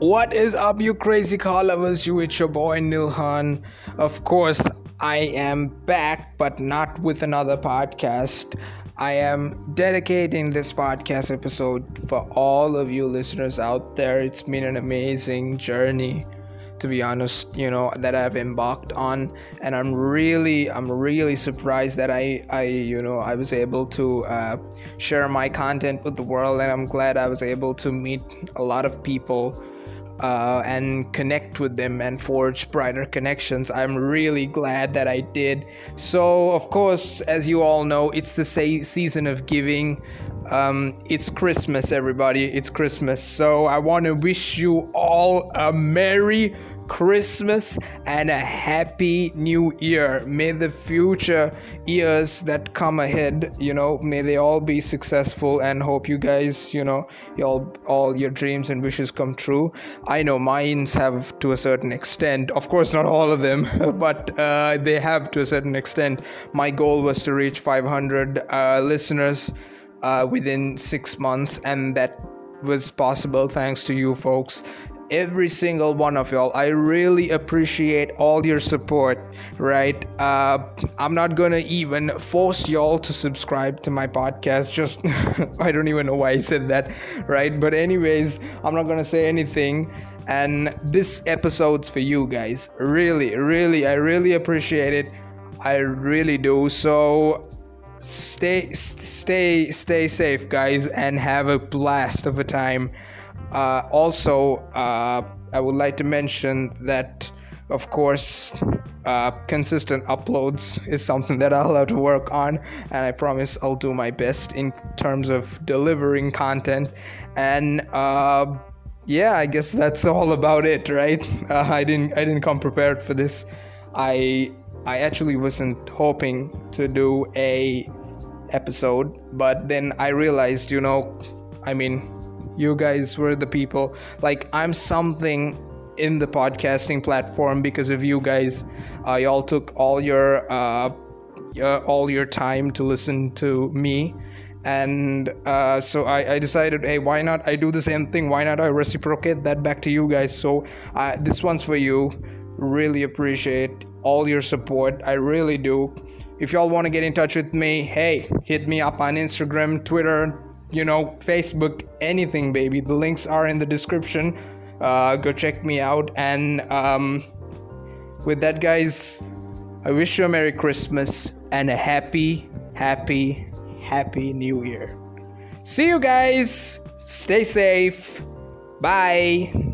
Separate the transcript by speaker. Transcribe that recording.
Speaker 1: What is up, you crazy car lovers? You, it's your boy Nilhan. Of course, I am back, but not with another podcast. I am dedicating this podcast episode for all of you listeners out there. It's been an amazing journey to be honest you know that i've embarked on and i'm really i'm really surprised that i i you know i was able to uh, share my content with the world and i'm glad i was able to meet a lot of people uh, and connect with them and forge brighter connections. I'm really glad that I did. So, of course, as you all know, it's the say- season of giving. Um, it's Christmas, everybody. It's Christmas. So, I want to wish you all a Merry Christmas and a happy new year. May the future years that come ahead, you know, may they all be successful and hope you guys, you know, all all your dreams and wishes come true. I know mines have to a certain extent. Of course, not all of them, but uh, they have to a certain extent. My goal was to reach 500 uh, listeners uh, within six months, and that was possible thanks to you folks every single one of y'all. I really appreciate all your support, right? Uh, I'm not gonna even force y'all to subscribe to my podcast. Just, I don't even know why I said that, right? But, anyways, I'm not gonna say anything. And this episode's for you guys. Really, really, I really appreciate it. I really do. So, stay stay stay safe guys and have a blast of a time uh, also, uh, I would like to mention that, of course, uh, consistent uploads is something that I'll have to work on, and I promise I'll do my best in terms of delivering content. And uh, yeah, I guess that's all about it, right? Uh, I didn't I didn't come prepared for this. I I actually wasn't hoping to do a episode, but then I realized, you know, I mean, you guys were the people. Like i'm something in the podcasting platform because of you guys. Uh, y'all took all your uh, all your time to listen to me. And uh, so I, I, decided hey why not i do the same thing? Why not i reciprocate that back to you guys? So uh, this one's for you. Really appreciate all your support. I really do. If y'all want to get in touch with me hey hit me up on instagram twitter you know, Facebook, anything, baby. The links are in the description. Uh, go check me out. And um, with that, guys, I wish you a Merry Christmas and a happy, happy, happy New Year. See you guys. Stay safe. Bye.